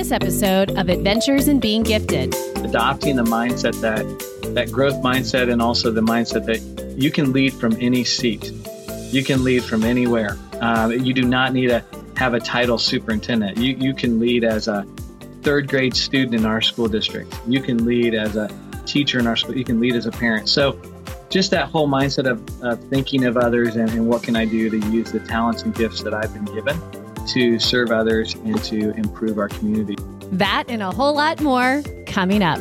this episode of Adventures in Being Gifted. Adopting the mindset that that growth mindset and also the mindset that you can lead from any seat. You can lead from anywhere. Uh, you do not need to have a title superintendent. You, you can lead as a third grade student in our school district. You can lead as a teacher in our school. You can lead as a parent. So just that whole mindset of, of thinking of others and, and what can I do to use the talents and gifts that I've been given to serve others and to improve our community. That and a whole lot more coming up.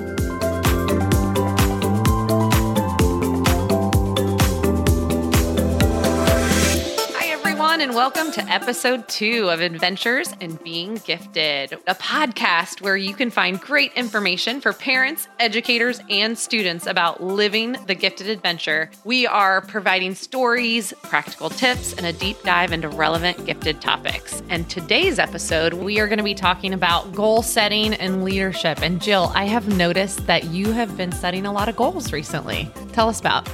And welcome to episode two of Adventures in Being Gifted, a podcast where you can find great information for parents, educators, and students about living the gifted adventure. We are providing stories, practical tips, and a deep dive into relevant gifted topics. And today's episode, we are going to be talking about goal setting and leadership. And Jill, I have noticed that you have been setting a lot of goals recently. Tell us about.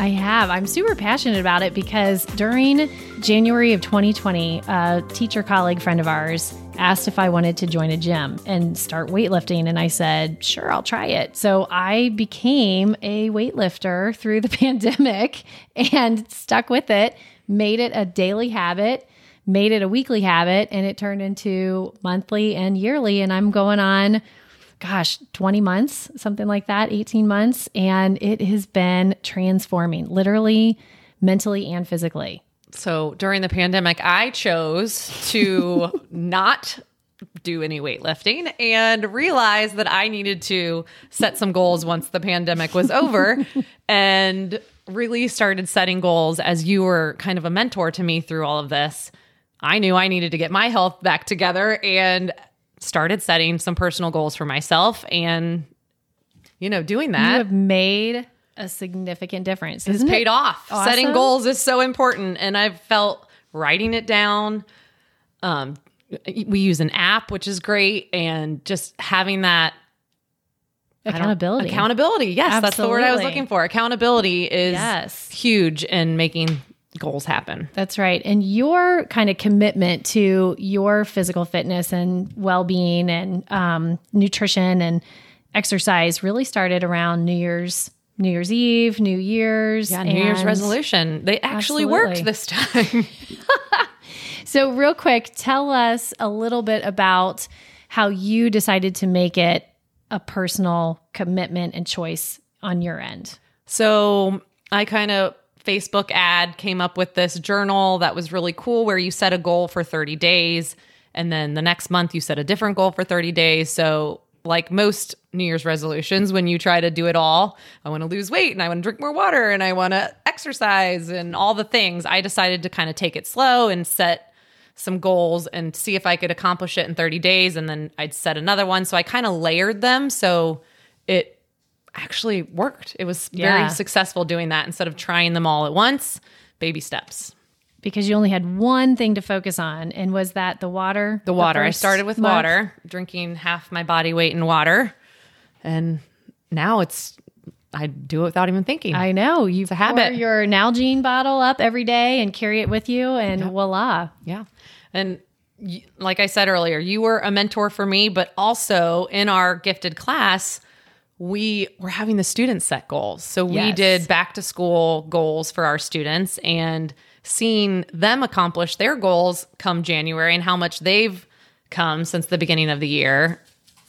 I have. I'm super passionate about it because during January of 2020, a teacher colleague friend of ours asked if I wanted to join a gym and start weightlifting. And I said, sure, I'll try it. So I became a weightlifter through the pandemic and stuck with it, made it a daily habit, made it a weekly habit, and it turned into monthly and yearly. And I'm going on gosh, 20 months, something like that, 18 months. And it has been transforming, literally, mentally, and physically. So during the pandemic, I chose to not do any weightlifting and realized that I needed to set some goals once the pandemic was over and really started setting goals as you were kind of a mentor to me through all of this. I knew I needed to get my health back together and started setting some personal goals for myself and you know doing that you have made a significant difference it's paid it off awesome? setting goals is so important and i've felt writing it down um, we use an app which is great and just having that accountability accountability yes Absolutely. that's the word i was looking for accountability is yes. huge in making goals happen. That's right. And your kind of commitment to your physical fitness and well being and um, nutrition and exercise really started around New Year's. New Year's Eve, New Year's, yeah, New Year's resolution. They actually absolutely. worked this time. so, real quick, tell us a little bit about how you decided to make it a personal commitment and choice on your end. So, I kind of Facebook ad came up with this journal that was really cool where you set a goal for 30 days and then the next month you set a different goal for 30 days. So, like most New Year's resolutions, when you try to do it all, I want to lose weight and I want to drink more water and I want to exercise and all the things, I decided to kind of take it slow and set some goals and see if I could accomplish it in 30 days. And then I'd set another one. So I kind of layered them. So it actually worked. It was yeah. very successful doing that instead of trying them all at once, baby steps. Because you only had one thing to focus on, and was that the water? The water. The I started with month? water, drinking half my body weight in water, and now it's I do it without even thinking. I know you have a habit. Your Nalgene bottle up every day and carry it with you, and yep. voila. Yeah, and like I said earlier, you were a mentor for me, but also in our gifted class we were having the students set goals. So we yes. did back to school goals for our students and seeing them accomplish their goals come January and how much they've come since the beginning of the year.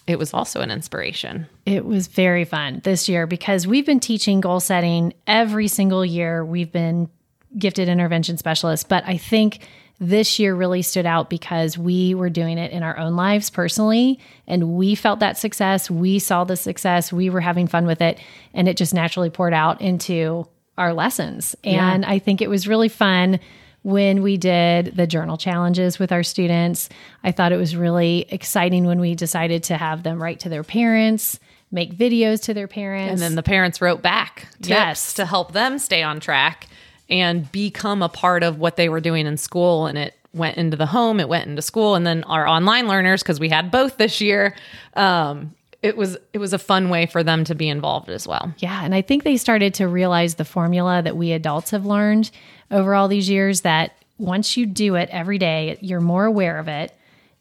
It was also an inspiration. It was very fun this year because we've been teaching goal setting every single year. We've been gifted intervention specialists, but I think this year really stood out because we were doing it in our own lives personally and we felt that success. We saw the success. We were having fun with it and it just naturally poured out into our lessons. And yeah. I think it was really fun when we did the journal challenges with our students. I thought it was really exciting when we decided to have them write to their parents make videos to their parents. And then the parents wrote back tips yes. to help them stay on track and become a part of what they were doing in school. And it went into the home, it went into school, and then our online learners, because we had both this year, um, it was it was a fun way for them to be involved as well. Yeah, and I think they started to realize the formula that we adults have learned over all these years that once you do it every day, you're more aware of it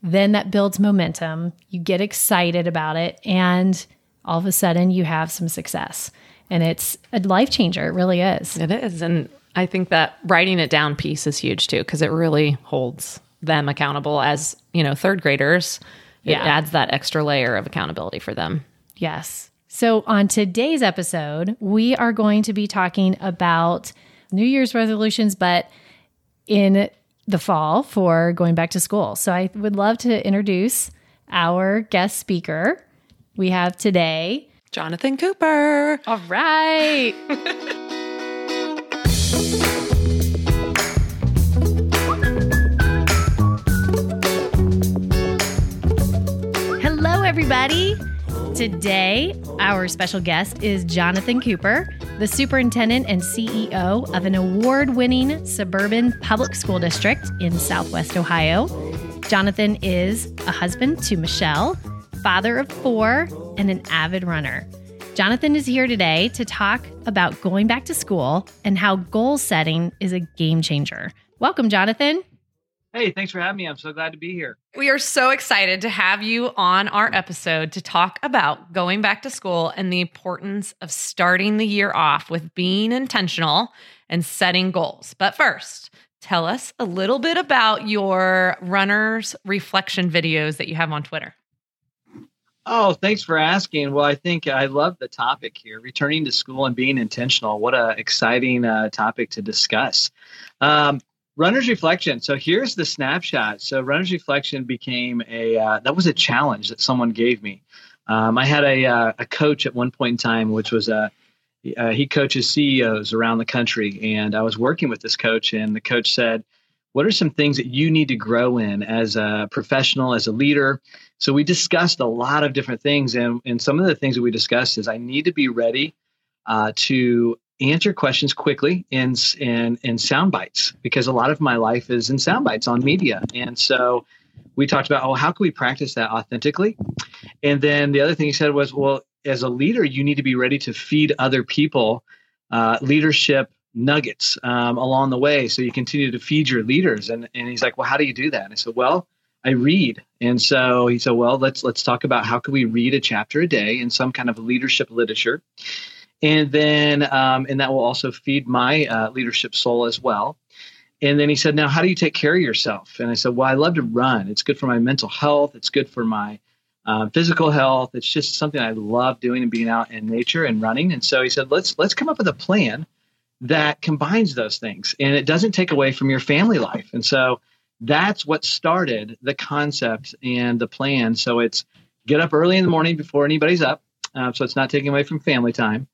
then that builds momentum. You get excited about it, and all of a sudden you have some success. And it's a life changer. It really is. It is. And I think that writing it down piece is huge too, because it really holds them accountable as, you know, third graders. It Yeah. adds that extra layer of accountability for them. Yes. So, on today's episode, we are going to be talking about New Year's resolutions, but in the fall for going back to school. So, I would love to introduce our guest speaker. We have today. Jonathan Cooper. All right. everybody. Today, our special guest is Jonathan Cooper, the superintendent and CEO of an award winning suburban public school district in Southwest Ohio. Jonathan is a husband to Michelle, father of four, and an avid runner. Jonathan is here today to talk about going back to school and how goal setting is a game changer. Welcome, Jonathan. Hey, thanks for having me. I'm so glad to be here. We are so excited to have you on our episode to talk about going back to school and the importance of starting the year off with being intentional and setting goals. But first, tell us a little bit about your runners reflection videos that you have on Twitter. Oh, thanks for asking. Well, I think I love the topic here returning to school and being intentional. What a exciting uh, topic to discuss. Um, Runner's Reflection. So here's the snapshot. So Runner's Reflection became a, uh, that was a challenge that someone gave me. Um, I had a, uh, a coach at one point in time, which was a, uh, he coaches CEOs around the country. And I was working with this coach, and the coach said, What are some things that you need to grow in as a professional, as a leader? So we discussed a lot of different things. And, and some of the things that we discussed is I need to be ready uh, to answer questions quickly in, in, in sound bites because a lot of my life is in sound bites on media. And so we talked about, oh, how can we practice that authentically? And then the other thing he said was, well, as a leader, you need to be ready to feed other people uh, leadership nuggets um, along the way. So you continue to feed your leaders. And, and he's like, well, how do you do that? And I said, well, I read. And so he said, well, let's let's talk about how can we read a chapter a day in some kind of leadership literature. And then, um, and that will also feed my uh, leadership soul as well. And then he said, Now, how do you take care of yourself? And I said, Well, I love to run. It's good for my mental health. It's good for my uh, physical health. It's just something I love doing and being out in nature and running. And so he said, Let's let's come up with a plan that combines those things and it doesn't take away from your family life. And so that's what started the concept and the plan. So it's get up early in the morning before anybody's up. Uh, so it's not taking away from family time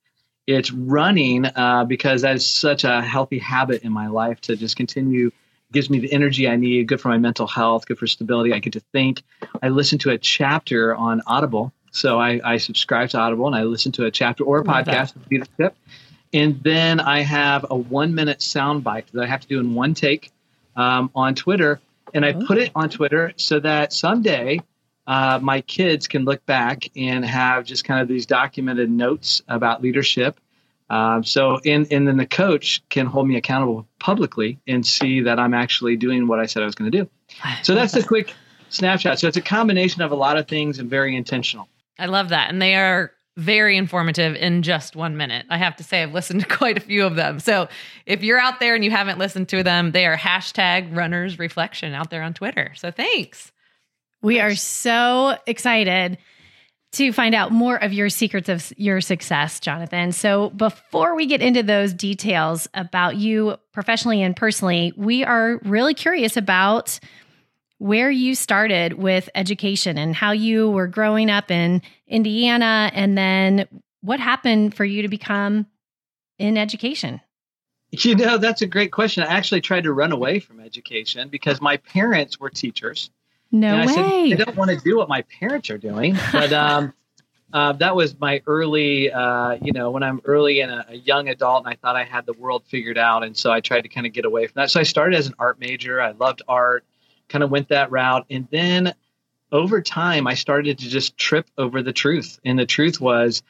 it's running uh, because that is such a healthy habit in my life to just continue gives me the energy i need good for my mental health good for stability. I get to think. I listen to a chapter on audible. So i, I subscribe to audible and i listen to a chapter or a podcast of leadership and then i have a one minute sound bite that i have to do in one take um, on twitter. And i put it on twitter so that someday uh, my kids can look back and have just kind of these documented notes about leadership. Um, so, and, and then the coach can hold me accountable publicly and see that I'm actually doing what I said I was going to do. So that's the quick snapshot. So it's a combination of a lot of things and very intentional. I love that. And they are very informative in just one minute. I have to say, I've listened to quite a few of them. So if you're out there and you haven't listened to them, they are hashtag runners reflection out there on Twitter. So thanks. We are so excited to find out more of your secrets of your success, Jonathan. So, before we get into those details about you professionally and personally, we are really curious about where you started with education and how you were growing up in Indiana and then what happened for you to become in education. You know, that's a great question. I actually tried to run away from education because my parents were teachers. No and I way. said, I don't want to do what my parents are doing. But um, uh, that was my early, uh, you know, when I'm early and a, a young adult, and I thought I had the world figured out. And so I tried to kind of get away from that. So I started as an art major. I loved art, kind of went that route. And then over time, I started to just trip over the truth. And the truth was,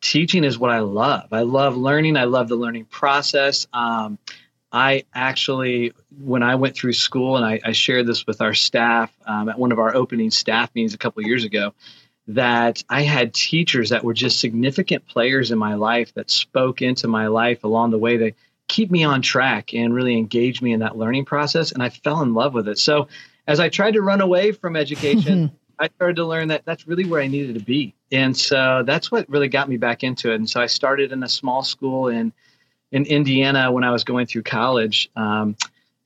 teaching is what I love. I love learning. I love the learning process. Um, I actually, when I went through school, and I, I shared this with our staff um, at one of our opening staff meetings a couple years ago, that I had teachers that were just significant players in my life that spoke into my life along the way to keep me on track and really engage me in that learning process. And I fell in love with it. So as I tried to run away from education, I started to learn that that's really where I needed to be. And so that's what really got me back into it. And so I started in a small school in in Indiana when I was going through college, um,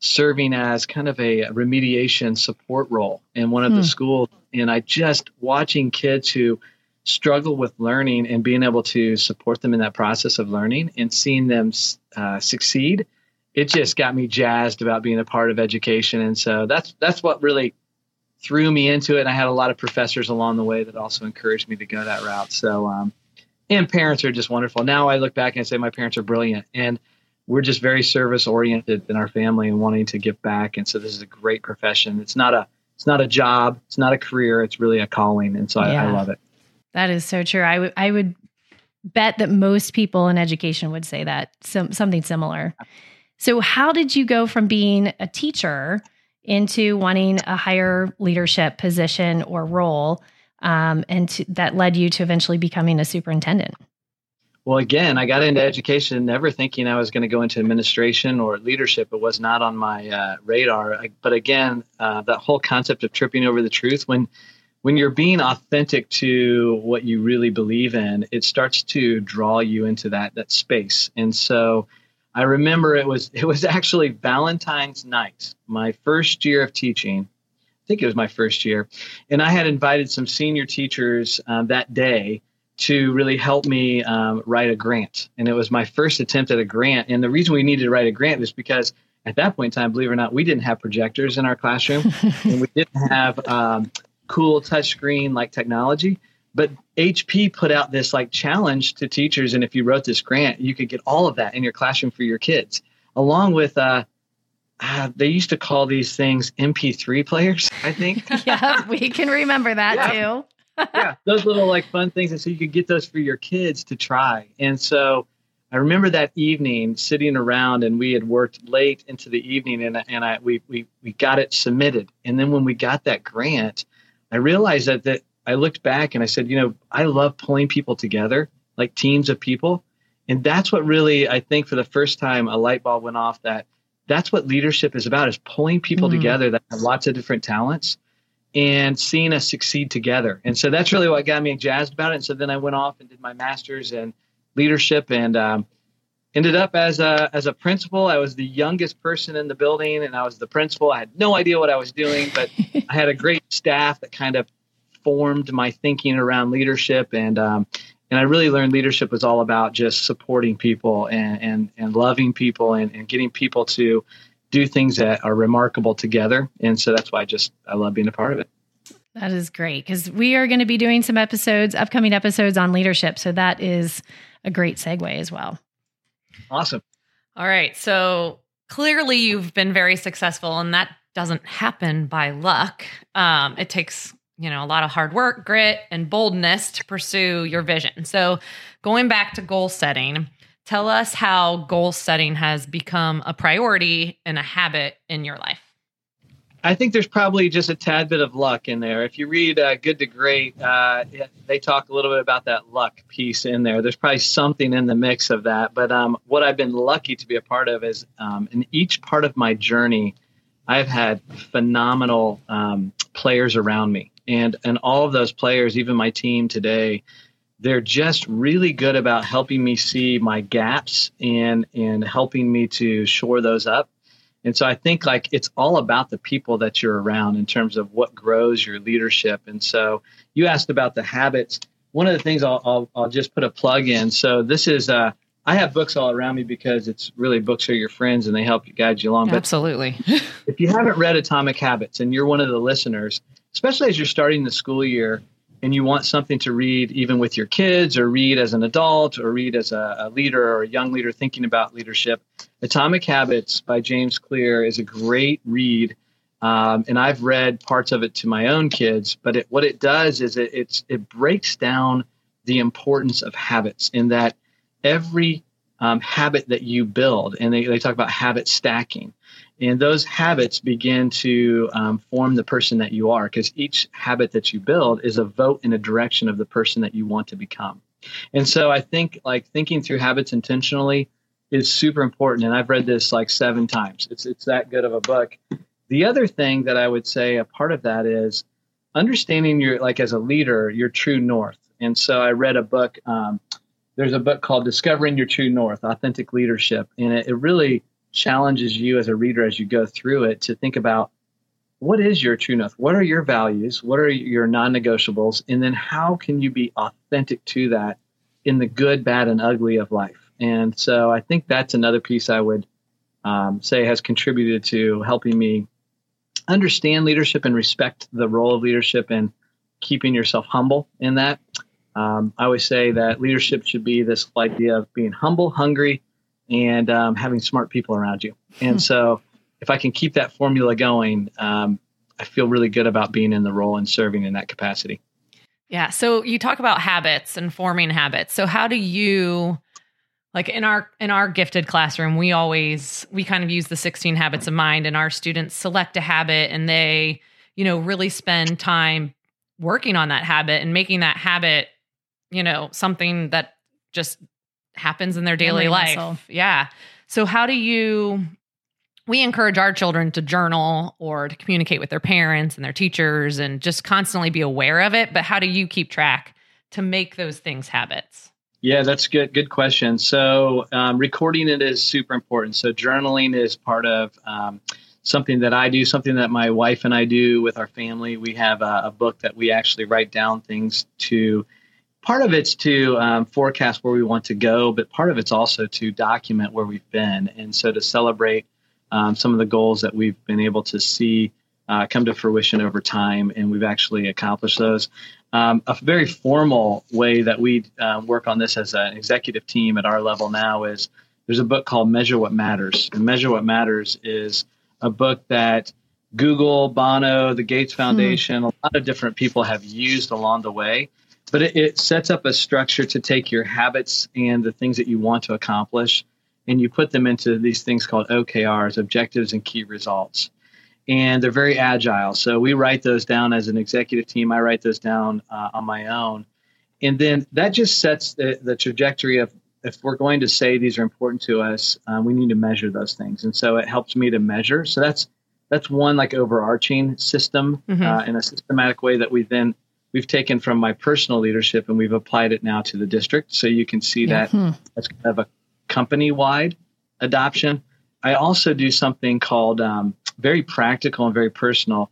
serving as kind of a remediation support role in one of hmm. the schools. And I just watching kids who struggle with learning and being able to support them in that process of learning and seeing them uh, succeed it just got me jazzed about being a part of education and so that's that's what really threw me into it and i had a lot of professors along the way that also encouraged me to go that route so um, and parents are just wonderful. Now i look back and I say my parents are brilliant. And we're just very service oriented in our family and wanting to give back. And so this is a great profession. It's not a it's not a job. It's not a career. It's really a calling. And so yeah. I, I love it. That is so true. I would I would bet that most people in education would say that some something similar. So how did you go from being a teacher into wanting a higher leadership position or role, um, and to, that led you to eventually becoming a superintendent? Well, again, I got into education never thinking I was going to go into administration or leadership. It was not on my uh, radar. I, but again, uh, that whole concept of tripping over the truth when when you're being authentic to what you really believe in, it starts to draw you into that that space. And so I remember it was it was actually Valentine's night, my first year of teaching. I think it was my first year, and I had invited some senior teachers um, that day to really help me um, write a grant. And it was my first attempt at a grant. And the reason we needed to write a grant was because at that point in time, believe it or not, we didn't have projectors in our classroom, and we didn't have um, cool touchscreen like technology. But HP put out this like challenge to teachers, and if you wrote this grant, you could get all of that in your classroom for your kids, along with uh, uh, they used to call these things MP3 players. I think. yeah, we can remember that yeah. too. yeah, those little like fun things, and so you could get those for your kids to try. And so I remember that evening sitting around, and we had worked late into the evening, and and I we we we got it submitted, and then when we got that grant I realized that that I looked back and I said, you know, I love pulling people together, like teams of people. And that's what really, I think for the first time, a light bulb went off that that's what leadership is about is pulling people mm. together that have lots of different talents and seeing us succeed together. And so that's really what got me jazzed about it. And so then I went off and did my master's in leadership and um, ended up as a as a principal. I was the youngest person in the building, and I was the principal. I had no idea what I was doing, but I had a great staff that kind of formed my thinking around leadership, and um, and I really learned leadership was all about just supporting people and and, and loving people and, and getting people to do things that are remarkable together. And so that's why I just I love being a part of it. That is great because we are going to be doing some episodes, upcoming episodes on leadership. So that is a great segue as well. Awesome. All right. So clearly you've been very successful, and that doesn't happen by luck. Um, it takes you know a lot of hard work grit and boldness to pursue your vision so going back to goal setting tell us how goal setting has become a priority and a habit in your life I think there's probably just a tad bit of luck in there. If you read uh, Good to Great, uh, they talk a little bit about that luck piece in there. There's probably something in the mix of that. But um, what I've been lucky to be a part of is um, in each part of my journey, I've had phenomenal um, players around me. And, and all of those players, even my team today, they're just really good about helping me see my gaps and, and helping me to shore those up and so I think like it's all about the people that you're around in terms of what grows your leadership. And so you asked about the habits. One of the things I'll, I'll, I'll just put a plug in. So this is, uh, I have books all around me because it's really books are your friends and they help you guide you along. Absolutely. if you haven't read Atomic Habits and you're one of the listeners, especially as you're starting the school year, and you want something to read even with your kids or read as an adult or read as a, a, leader or a young leader thinking about leadership, Atomic Habits by James Clear is a great read. Um, and I've read parts of it to my own kids, but it, what it does is it, it breaks down the importance of habits in that every um, habit that you build. And they, they talk about habit stacking. And those habits begin to um, form the person that you are because each habit that you build is a vote in a direction of the person that you want to become. And so I think like thinking through habits intentionally is super important. And I've read this like seven times. It's, it's that good of a book. The other thing that I would say a part of that is understanding your, like as a leader, your true north. And so I read a book. Um, there's a book called Discovering Your True North Authentic Leadership. And it, it really challenges you as a reader as you go through it to think about what is your true north? What are your values? What are your non negotiables? And then how can you be authentic to that in the good, bad, and ugly of life? And so I think that's another piece I would um, say has contributed to helping me understand leadership and respect the role of leadership and keeping yourself humble in that. Um, I always say that leadership should be this idea of being humble, hungry, and um, having smart people around you. And hmm. so, if I can keep that formula going, um, I feel really good about being in the role and serving in that capacity. Yeah. So you talk about habits and forming habits. So how do you like in our in our gifted classroom we always we kind of use the 16 habits of mind and our students select a habit and they you know really spend time working on that habit and making that habit you know something that just happens in their daily life. Muscle. Yeah. So how do you we encourage our children to journal or to communicate with their parents and their teachers and just constantly be aware of it, but how do you keep track to make those things habits? Yeah, that's good. Good question. So, um, recording it is super important. So, journaling is part of um, something that I do, something that my wife and I do with our family. We have a, a book that we actually write down things to part of it's to um, forecast where we want to go, but part of it's also to document where we've been. And so to celebrate um, some of the goals that we've been able to see uh, come to fruition over time, and we've actually accomplished those. Um, a very formal way that we uh, work on this as an executive team at our level now is there's a book called Measure What Matters. And Measure What Matters is a book that Google, Bono, the Gates hmm. Foundation, a lot of different people have used along the way but it, it, sets up a structure to take your habits and the things that you want to accomplish and you put them into these things called OKRs, objectives and key results. And they're very agile. So we write those down as an executive team. I write those down uh, on my own. And then that just sets the, the, trajectory of if we're going to say these are important to us, uh, we need to measure those things. And so it helps me to measure. So that's that's one like overarching system mm-hmm. uh, in a systematic way that we then we've taken from my personal leadership and we've applied it now to the district. So you can see that mm-hmm. that's kind of a company wide adoption. I also do something called um, very practical and very personal.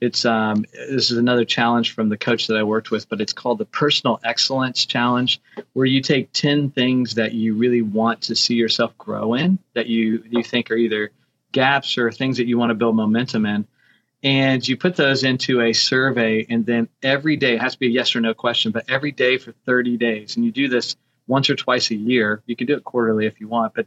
It's um, this is another challenge from the coach that I worked with, but it's called the Personal Excellence Challenge, where you take ten things that you really want to see yourself grow in, that you you think are either gaps or things that you want to build momentum in, and you put those into a survey and then every day it has to be a yes or no question but every day for 30 days. And you do this once or twice a year. You can do it quarterly if you want but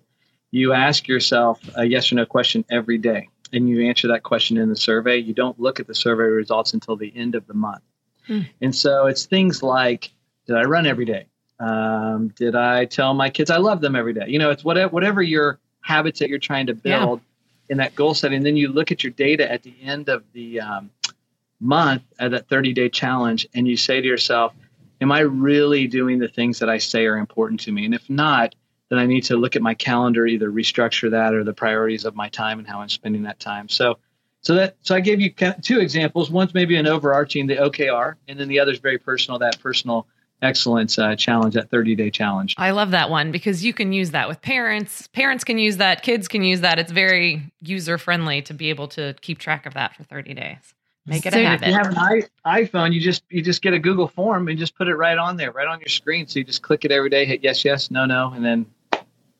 you ask yourself a yes or no question every day and you answer that question in the survey. You don't look at the survey results until the end of the month. Hmm. and so it's things like did i run every day? Um, did i tell my kids i love them every day? You know it's whatever, whatever your habits that you're trying to build yeah in that goal setting. Then you look at your data at the end of the um, month at that 30 day challenge and you say to yourself, Am I really doing the things that I say are important to me? And if not, then I need to look at my calendar, either restructure that or the priorities of my time and how I'm spending that time. So, so that so I gave you two examples. One's maybe an overarching, the OKR, and then the other's very personal, that personal excellence uh, challenge, that 30 day challenge. I love that one because you can use that with parents. Parents can use that, kids can use that. It's very user friendly to be able to keep track of that for 30 days. Make it so a habit. If you have an iPhone, you just you just get a Google form and just put it right on there, right on your screen. So you just click it every day, hit yes, yes, no, no, and then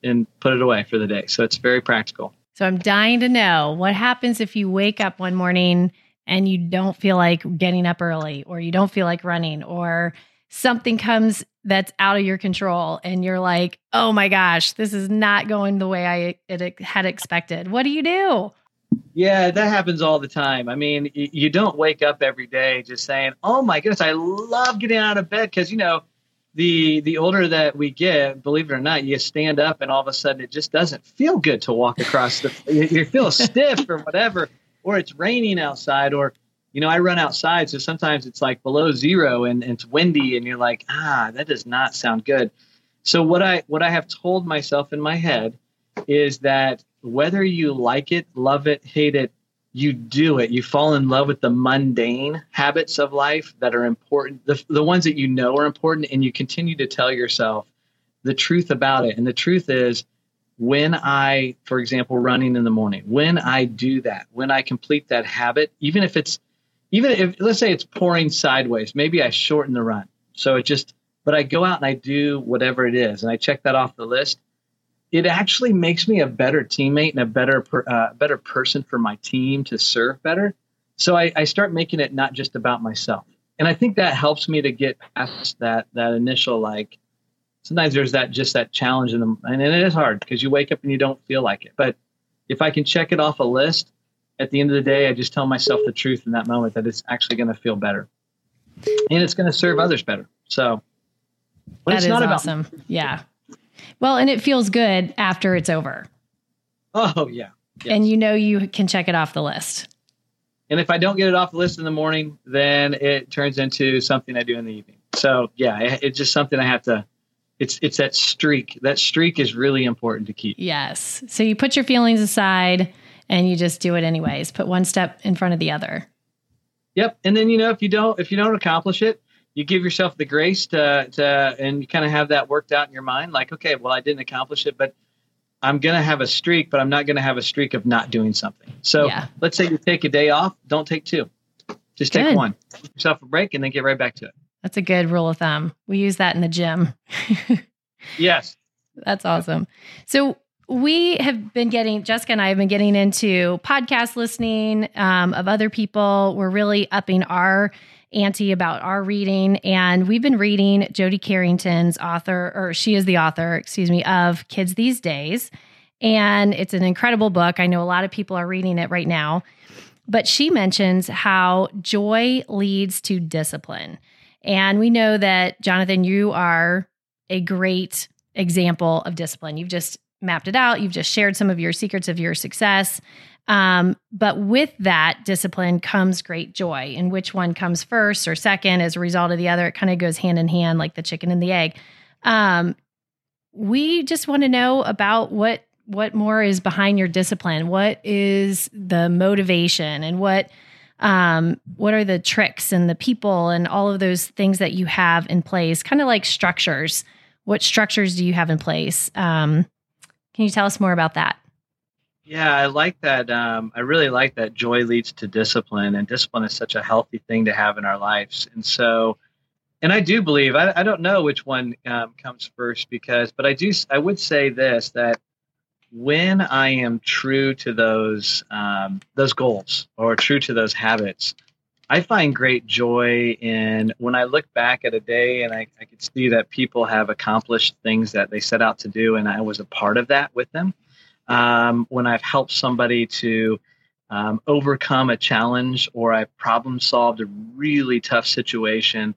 and put it away for the day. So it's very practical. So I'm dying to know what happens if you wake up one morning and you don't feel like getting up early or you don't feel like running or something comes that's out of your control and you're like, oh my gosh, this is not going the way I it, had expected. What do you do? Yeah, that happens all the time. I mean, you don't wake up every day just saying, oh my goodness, I love getting out of bed because, you know, the the older that we get, believe it or not, you stand up and all of a sudden it just doesn't feel good to walk across the. you, you feel stiff or whatever, or it's raining outside, or you know, I run outside, so sometimes it's like below zero and, and it's windy, and you're like, ah, that does not sound good. So what I what I have told myself in my head is that whether you like it, love it, hate it, you do it. You fall in love with the mundane habits of life that are important, the, the ones that you know are important, and you continue to tell yourself the truth about it. And the truth is, when I, for example, running in the morning, when I do that, when I complete that habit, even if it's, even if, let's say it's pouring sideways, maybe I shorten the run. So it just, but I go out and I do whatever it is and I check that off the list it actually makes me a better teammate and a better uh, better person for my team to serve better. So I, I, start making it not just about myself, and I think that helps me to get past that that initial like. Sometimes there's that just that challenge in them, and it is hard because you wake up and you don't feel like it. But if I can check it off a list, at the end of the day, I just tell myself the truth in that moment that it's actually going to feel better, and it's going to serve others better. So, but that it's not awesome. About, yeah, well, and it feels good after it's over. Oh, yeah. Yes. And you know you can check it off the list. And if I don't get it off the list in the morning, then it turns into something I do in the evening. So, yeah, it's just something I have to it's it's that streak. That streak is really important to keep. Yes. So you put your feelings aside and you just do it anyways. Put one step in front of the other. Yep. And then you know if you don't if you don't accomplish it, you give yourself the grace to, to and you kind of have that worked out in your mind like okay well i didn't accomplish it but i'm going to have a streak but i'm not going to have a streak of not doing something. So yeah. let's say you take a day off don't take two. Just take one. Give yourself a break and then get right back to it. That's a good rule of thumb. We use that in the gym. Yes. That's awesome. So we have been getting jessica and i have been getting into podcast listening um, of other people we're really upping our ante about our reading. And we've been reading Jody Carrington's author, or she is the author, excuse me, of Kids These Days. And it's an incredible book. I know a lot of people are reading it right now. But she mentions how joy leads to discipline. And we know that, Jonathan, you are a great example of discipline. You've just mapped it out, you've just shared some of your secrets of your success. Um, but with that discipline comes great joy. And which one comes first or second as a result of the other? It kind of goes hand in hand, like the chicken and the egg. Um, we just want to know about what what more is behind your discipline. What is the motivation, and what um, what are the tricks and the people and all of those things that you have in place? Kind of like structures. What structures do you have in place? Um, can you tell us more about that? Yeah, I like that. Um, I really like that joy leads to discipline, and discipline is such a healthy thing to have in our lives. And so, and I do believe I, I don't know which one um, comes first because, but I do. I would say this that when I am true to those um, those goals or true to those habits, I find great joy in when I look back at a day and I, I can see that people have accomplished things that they set out to do, and I was a part of that with them um, when I've helped somebody to um, overcome a challenge or I've problem solved a really tough situation.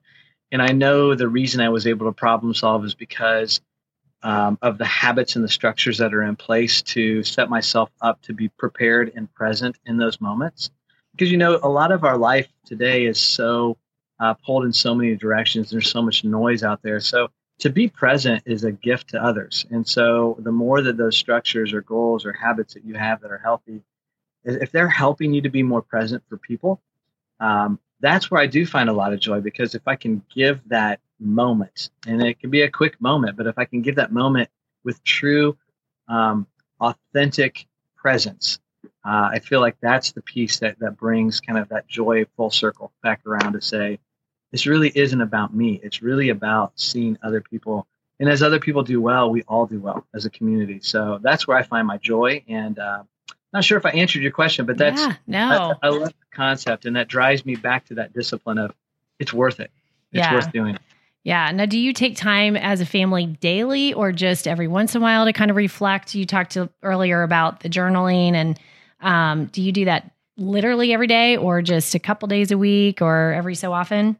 And I know the reason I was able to problem solve is because um, of the habits and the structures that are in place to set myself up to be prepared and present in those moments. Because, you know, a lot of our life today is so uh, pulled in so many directions. There's so much noise out there. So to be present is a gift to others. And so the more that those structures or goals or habits that you have that are healthy, if they're helping you to be more present for people, um, that's where I do find a lot of joy because if I can give that moment, and it can be a quick moment, but if I can give that moment with true, um, authentic presence, uh, I feel like that's the piece that, that brings kind of that joy full circle back around to say, this really isn't about me. It's really about seeing other people. And as other people do well, we all do well as a community. So that's where I find my joy. And uh, not sure if I answered your question, but that's yeah, no. I, I love the concept, and that drives me back to that discipline of it's worth it. It's yeah. worth doing. Yeah. Now, do you take time as a family daily, or just every once in a while to kind of reflect? You talked to earlier about the journaling, and um, do you do that literally every day, or just a couple days a week, or every so often?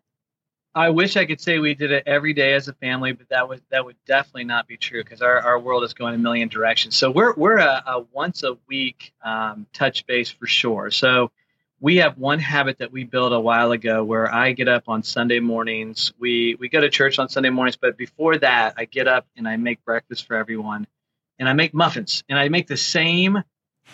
I wish I could say we did it every day as a family, but that would that would definitely not be true because our, our world is going a million directions. So we're we're a, a once a week um, touch base for sure. So we have one habit that we built a while ago where I get up on Sunday mornings. We we go to church on Sunday mornings, but before that, I get up and I make breakfast for everyone, and I make muffins, and I make the same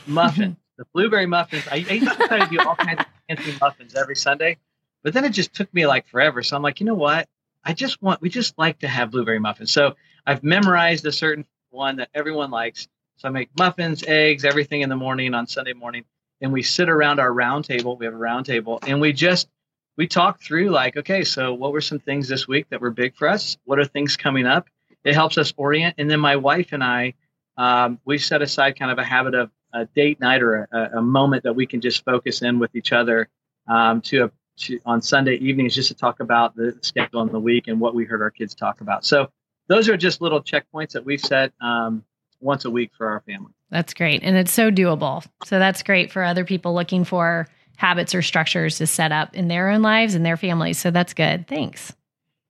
muffin, the blueberry muffins. I, I used to try to do all kinds of fancy muffins every Sunday but then it just took me like forever. So I'm like, you know what? I just want, we just like to have blueberry muffins. So I've memorized a certain one that everyone likes. So I make muffins, eggs, everything in the morning on Sunday morning. And we sit around our round table. We have a round table and we just, we talk through like, okay, so what were some things this week that were big for us? What are things coming up? It helps us orient. And then my wife and I, um, we set aside kind of a habit of a date night or a, a moment that we can just focus in with each other um, to a to, on Sunday evenings just to talk about the schedule in the week and what we heard our kids talk about. So those are just little checkpoints that we've set um, once a week for our family. That's great. And it's so doable. So that's great for other people looking for habits or structures to set up in their own lives and their families. So that's good. Thanks.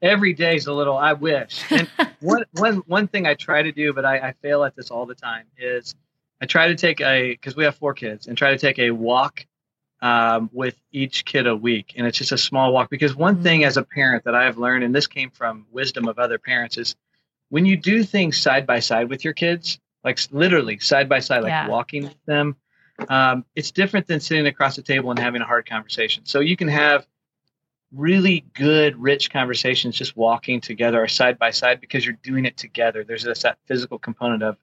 Every day is a little, I wish. And one, one, one thing I try to do, but I, I fail at this all the time, is I try to take a, because we have four kids, and try to take a walk um, with each kid a week. And it's just a small walk. Because one mm-hmm. thing as a parent that I've learned, and this came from wisdom of other parents, is when you do things side by side with your kids, like literally side by side, like yeah. walking with them, um, it's different than sitting across the table and having a hard conversation. So you can have really good, rich conversations just walking together or side by side because you're doing it together. There's this that physical component of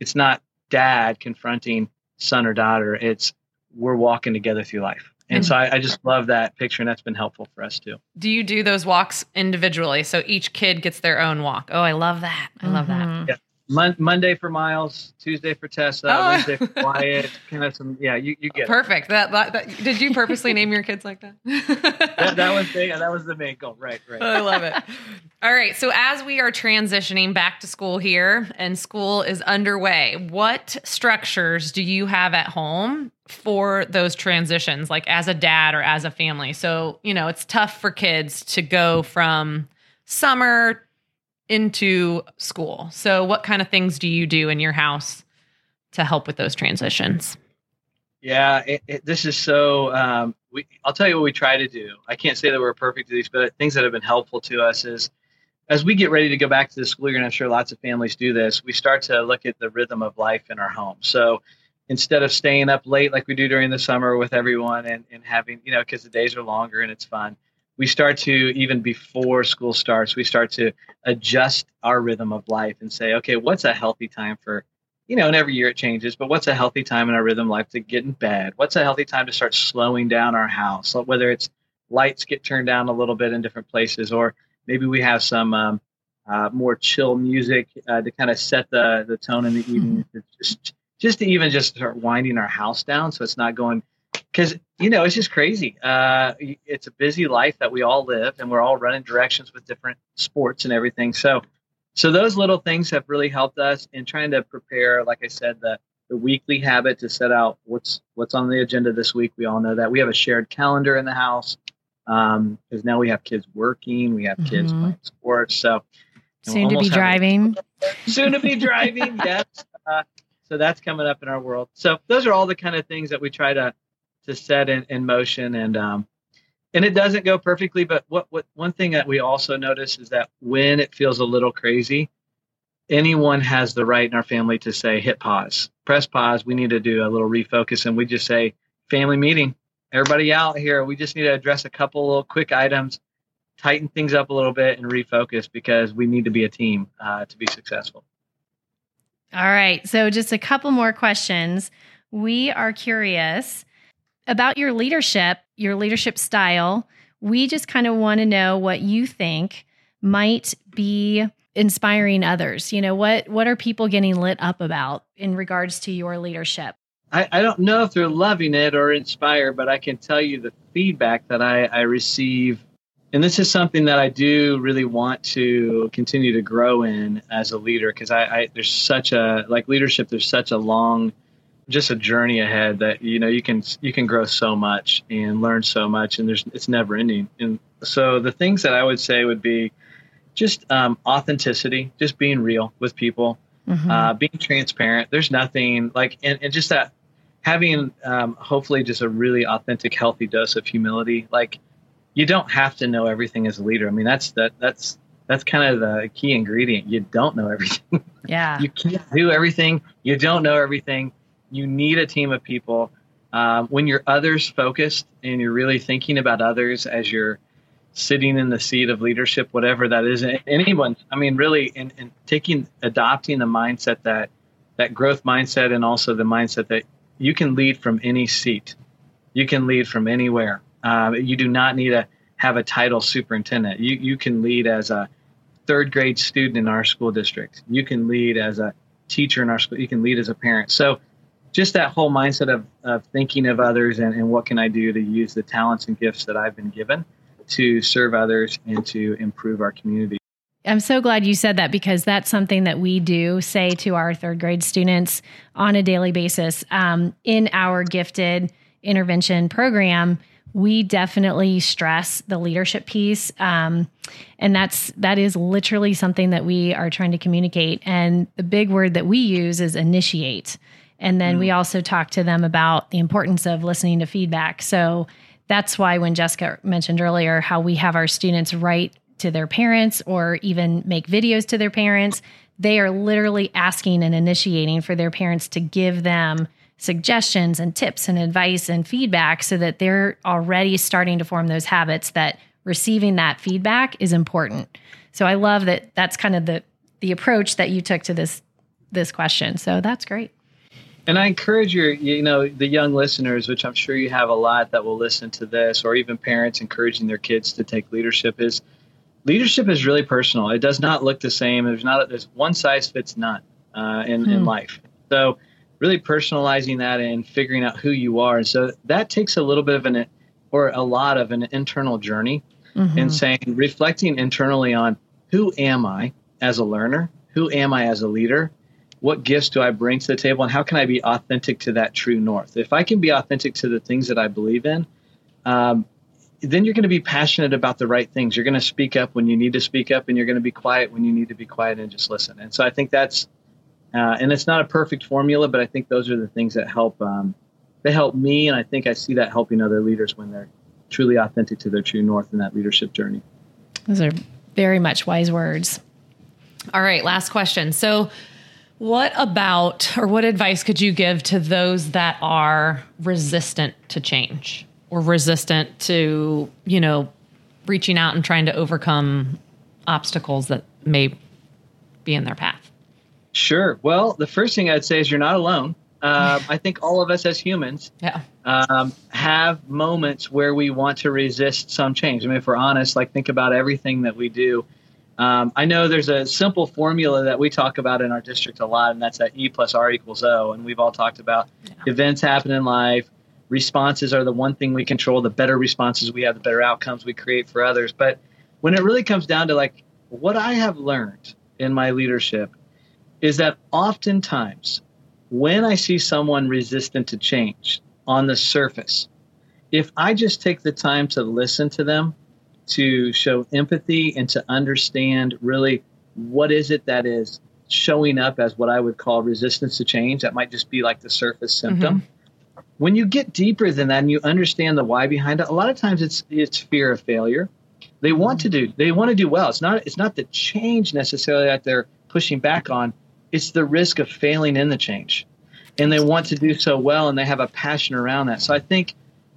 it's not dad confronting son or daughter. It's we're walking together through life. And, and so I, I, just love that picture, and that's been helpful for us too. Do you do those walks individually? So each kid gets their own walk. Oh, I love that. I love mm-hmm. that. Yeah. Mon- Monday for Miles, Tuesday for Tessa, oh. Wednesday for Wyatt. kind of some, yeah, you, you get perfect. That, that, that, did you purposely name your kids like that? that? that? was the, that was the main goal. Right, right. I love it. All right, so as we are transitioning back to school here, and school is underway, what structures do you have at home for those transitions, like as a dad or as a family? So you know, it's tough for kids to go from summer into school. So, what kind of things do you do in your house to help with those transitions? Yeah, it, it, this is so. Um, we, I'll tell you what we try to do. I can't say that we're perfect at these, but things that have been helpful to us is as we get ready to go back to the school year, and I'm sure lots of families do this, we start to look at the rhythm of life in our home. So instead of staying up late like we do during the summer with everyone and, and having, you know, because the days are longer and it's fun, we start to even before school starts we start to adjust our rhythm of life and say okay what's a healthy time for you know and every year it changes but what's a healthy time in our rhythm life to get in bed? What's a healthy time to start slowing down our house? Whether it's lights get turned down a little bit in different places or maybe we have some um, uh, more chill music uh, to kind of set the the tone in the evening just just to even just start winding our house down so it's not going because you know it's just crazy. Uh, it's a busy life that we all live, and we're all running directions with different sports and everything. So, so those little things have really helped us in trying to prepare. Like I said, the the weekly habit to set out what's what's on the agenda this week. We all know that we have a shared calendar in the house because um, now we have kids working, we have kids mm-hmm. playing sports. So soon to be driving. soon to be driving. Yes. Uh, so that's coming up in our world. So those are all the kind of things that we try to to set in, in motion and um, and it doesn't go perfectly but what, what one thing that we also notice is that when it feels a little crazy anyone has the right in our family to say hit pause press pause we need to do a little refocus and we just say family meeting everybody out here we just need to address a couple little quick items tighten things up a little bit and refocus because we need to be a team uh, to be successful. All right so just a couple more questions. We are curious about your leadership, your leadership style. We just kind of want to know what you think might be inspiring others. You know, what what are people getting lit up about in regards to your leadership? I, I don't know if they're loving it or inspired, but I can tell you the feedback that I, I receive and this is something that I do really want to continue to grow in as a leader because I, I, there's such a like leadership there's such a long just a journey ahead that you know you can you can grow so much and learn so much and there's it's never ending. And so the things that i would say would be just um, authenticity just being real with people mm-hmm. uh, being transparent. There's nothing like and, and just that having um, hopefully just a really authentic healthy dose of humility like you don't have to know everything as a leader. I mean that's that that's that's kind of the key ingredient. You don't know everything. Yeah. You can't do everything. You don't know everything you need a team of people. Um, when you're others focused and you're really thinking about others as you're sitting in the seat of leadership, whatever that is, anyone, I mean, really, and taking, adopting the mindset that, that growth mindset and also the mindset that you can lead from any seat. You can lead from anywhere. Um, you do not need to have a title superintendent. You, you can lead as a third grade student in our school district. You can lead as a teacher in our school. You can lead as a parent. So just that whole mindset of, of thinking of others and, and what can I do to use the talents and gifts that I've been given to serve others and to improve our community. I'm so glad you said that because that's something that we do say to our third grade students on a daily basis. Um, in our gifted intervention program, we definitely stress the leadership piece, um, and that's that is literally something that we are trying to communicate. And the big word that we use is initiate. And then mm. we also talked to them about the importance of listening to feedback. So that's why when Jessica mentioned earlier how we have our students write to their parents or even make videos to their parents, they are literally asking and initiating for their parents to give them suggestions and tips and advice and feedback so that they're already starting to form those habits that receiving that feedback is important. So I love that that's kind of the the approach that you took to this this question. So that's great. And I encourage your, you know, the young listeners, which I'm sure you have a lot that will listen to this, or even parents encouraging their kids to take leadership. Is leadership is really personal. It does not look the same. There's not there's one size fits none uh, in hmm. in life. So really personalizing that and figuring out who you are, and so that takes a little bit of an or a lot of an internal journey, mm-hmm. and saying reflecting internally on who am I as a learner, who am I as a leader what gifts do I bring to the table and how can I be authentic to that true north? If I can be authentic to the things that I believe in, um, then you're going to be passionate about the right things. You're going to speak up when you need to speak up, and you're going to be quiet when you need to be quiet and just listen. And so I think that's, uh, and it's not a perfect formula, but I think those are the things that help. Um, they help me, and I think I see that helping other leaders when they're truly authentic to their true north in that leadership journey. Those are very much wise words. All right, last question. So what about, or what advice could you give to those that are resistant to change or resistant to, you know, reaching out and trying to overcome obstacles that may be in their path? Sure. Well, the first thing I'd say is you're not alone. Uh, I think all of us as humans yeah. um, have moments where we want to resist some change. I mean, if we're honest, like think about everything that we do um, I know there's a simple formula that we talk about in our district a lot, and that's that E plus R equals O. And we've all talked about yeah. events happen in life. Responses are the one thing we control. The better responses we have, the better outcomes we create for others. But when it really comes down to like what I have learned in my leadership is that oftentimes when I see someone resistant to change on the surface, if I just take the time to listen to them to show empathy and to understand really what is it that is showing up as what I would call resistance to change. That might just be like the surface symptom. Mm-hmm. When you get deeper than that and you understand the why behind it, a lot of times it's it's fear of failure. They want to do they want to do well. It's not it's not the change necessarily that they're pushing back on. It's the risk of failing in the change. And they want to do so well and they have a passion around that. So I think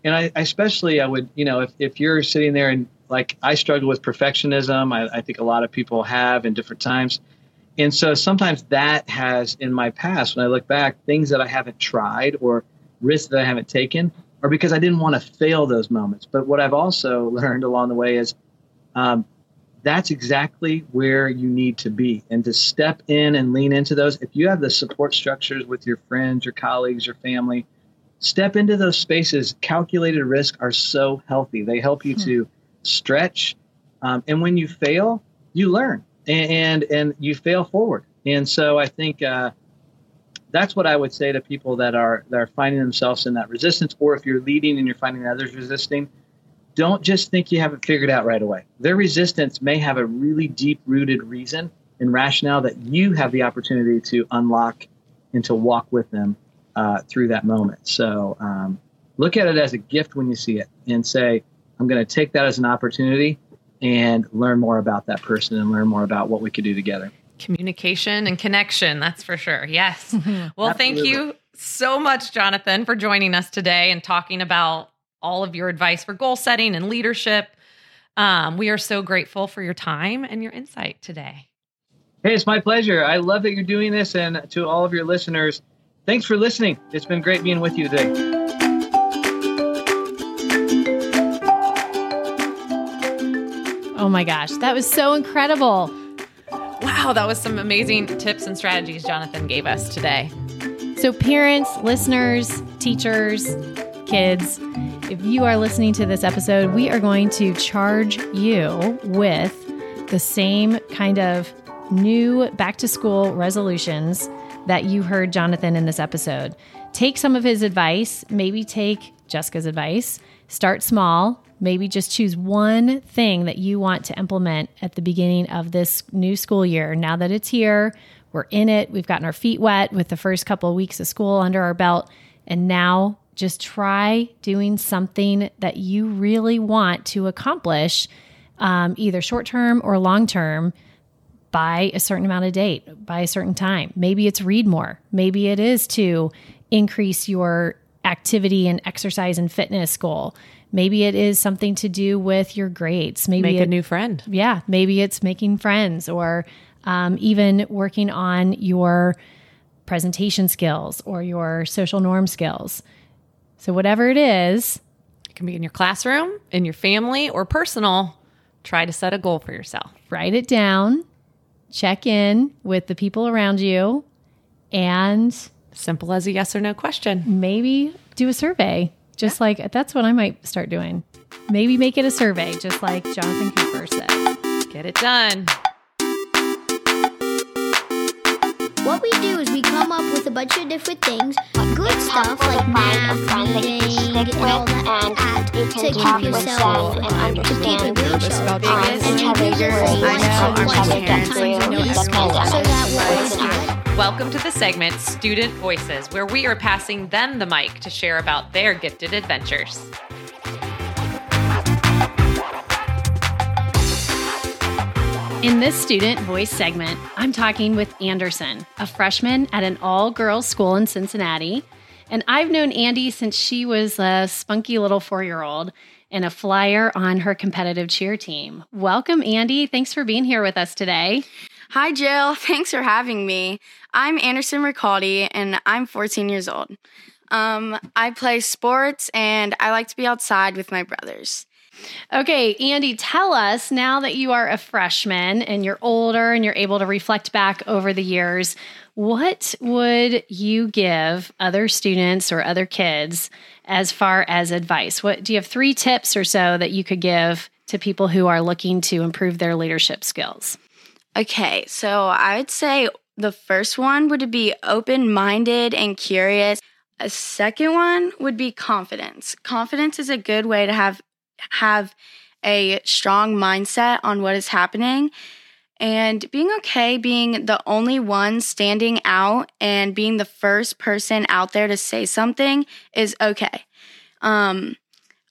and I, especially I would, you know, if, if you're sitting there and like I struggle with perfectionism. I, I, think a lot of people have in different times. And so sometimes that has in my past, when I look back, things that I haven't tried or risks that I haven't taken are because I didn't want to fail those moments. But what I've also learned along the way is um, that's exactly where you need to be and to step in and lean into those. If you have the support structures with your friends, your colleagues, your family, step into those spaces. Calculated risk are so healthy. They help you hmm. to stretch, um, and when you fail, you learn and, and, and you fail forward. And so I think uh, that's what I would say to people that are that are finding themselves in that resistance, or if you're leading and you're finding others resisting, don't just think you have it figured out right away. Their resistance may have a really deep rooted reason and rationale that you have the opportunity to unlock and to walk with them uh, through that moment. So um, look at it as a gift when you see it and say, I'm going to take that as an opportunity and learn more about that person and learn more about what we could do together. Communication and connection, that's for sure. Yes. Well, thank you so much, Jonathan, for joining us today and talking about all of your advice for goal setting and leadership. Um, we are so grateful for your time and your insight today. Hey, it's my pleasure. I love that you're doing this. And to all of your listeners, thanks for listening. It's been great being with you today. Oh my gosh, that was so incredible. Wow, that was some amazing tips and strategies Jonathan gave us today. So, parents, listeners, teachers, kids, if you are listening to this episode, we are going to charge you with the same kind of new back to school resolutions that you heard Jonathan in this episode. Take some of his advice, maybe take Jessica's advice, start small, maybe just choose one thing that you want to implement at the beginning of this new school year. Now that it's here, we're in it, we've gotten our feet wet with the first couple of weeks of school under our belt, and now just try doing something that you really want to accomplish, um, either short term or long term, by a certain amount of date, by a certain time. Maybe it's read more. Maybe it is to increase your activity and exercise and fitness goal. Maybe it is something to do with your grades. Maybe Make it, a new friend. yeah, maybe it's making friends or um, even working on your presentation skills or your social norm skills. So, whatever it is, It can be in your classroom, in your family, or personal. Try to set a goal for yourself. write it down, check in with the people around you, and Simple as a yes or no question. maybe do a survey. Just like that's what I might start doing. Maybe make it a survey, just like Jonathan Cooper said. Get it done. What we do is we come up with a bunch of different things, good stuff like math, reading, and all that, to keep yourself and to keep your grades up. And then we just want to watch times a week so that we're Welcome to the segment Student Voices, where we are passing them the mic to share about their gifted adventures. In this student voice segment, I'm talking with Anderson, a freshman at an all girls school in Cincinnati. And I've known Andy since she was a spunky little four year old and a flyer on her competitive cheer team. Welcome, Andy. Thanks for being here with us today. Hi, Jill. Thanks for having me. I'm Anderson Ricaldi, and I'm 14 years old. Um, I play sports, and I like to be outside with my brothers. Okay, Andy, tell us now that you are a freshman and you're older and you're able to reflect back over the years, what would you give other students or other kids as far as advice? What do you have three tips or so that you could give to people who are looking to improve their leadership skills? Okay, so I would say the first one would be open minded and curious. A second one would be confidence. Confidence is a good way to have have a strong mindset on what is happening and being okay being the only one standing out and being the first person out there to say something is okay. Um,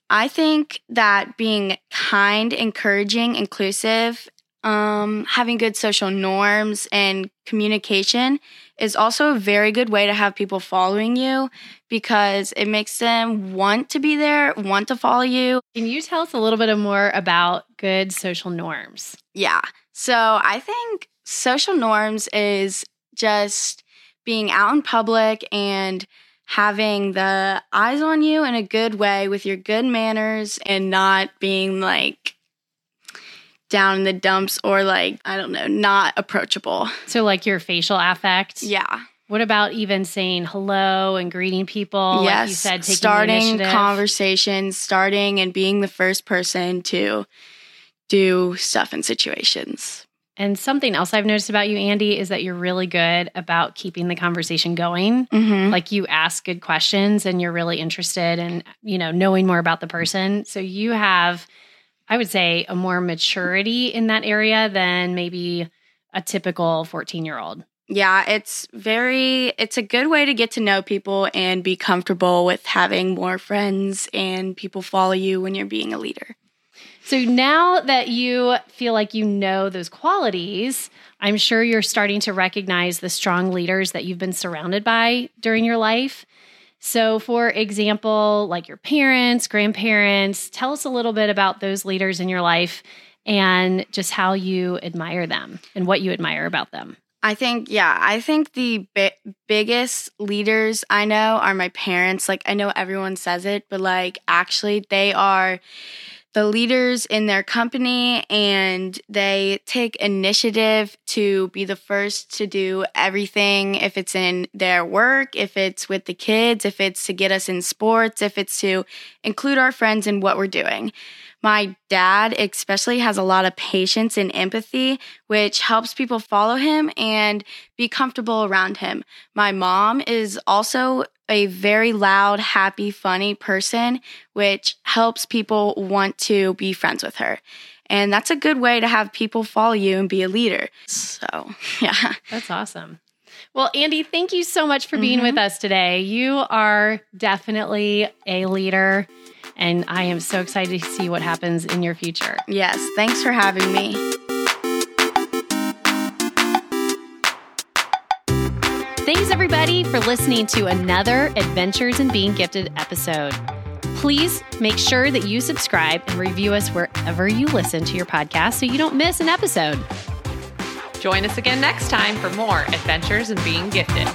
I think that being kind, encouraging, inclusive, um, having good social norms and communication is also a very good way to have people following you because it makes them want to be there, want to follow you. Can you tell us a little bit more about good social norms? Yeah. So I think social norms is just being out in public and having the eyes on you in a good way with your good manners and not being like down in the dumps or like, I don't know, not approachable. So, like your facial affect? Yeah. What about even saying hello and greeting people? yes. Like you said, taking starting conversations, starting and being the first person to do stuff in situations. And something else I've noticed about you, Andy, is that you're really good about keeping the conversation going. Mm-hmm. Like you ask good questions and you're really interested in, you know, knowing more about the person. So you have, I would say, a more maturity in that area than maybe a typical 14 year old. Yeah, it's very, it's a good way to get to know people and be comfortable with having more friends and people follow you when you're being a leader. So now that you feel like you know those qualities, I'm sure you're starting to recognize the strong leaders that you've been surrounded by during your life. So, for example, like your parents, grandparents, tell us a little bit about those leaders in your life and just how you admire them and what you admire about them. I think, yeah, I think the bi- biggest leaders I know are my parents. Like, I know everyone says it, but like, actually, they are the leaders in their company and they take initiative to be the first to do everything if it's in their work, if it's with the kids, if it's to get us in sports, if it's to include our friends in what we're doing. My dad, especially, has a lot of patience and empathy, which helps people follow him and be comfortable around him. My mom is also a very loud, happy, funny person, which helps people want to be friends with her. And that's a good way to have people follow you and be a leader. So, yeah. That's awesome. Well, Andy, thank you so much for being mm-hmm. with us today. You are definitely a leader, and I am so excited to see what happens in your future. Yes, thanks for having me. Everybody, for listening to another Adventures in Being Gifted episode. Please make sure that you subscribe and review us wherever you listen to your podcast so you don't miss an episode. Join us again next time for more Adventures in Being Gifted.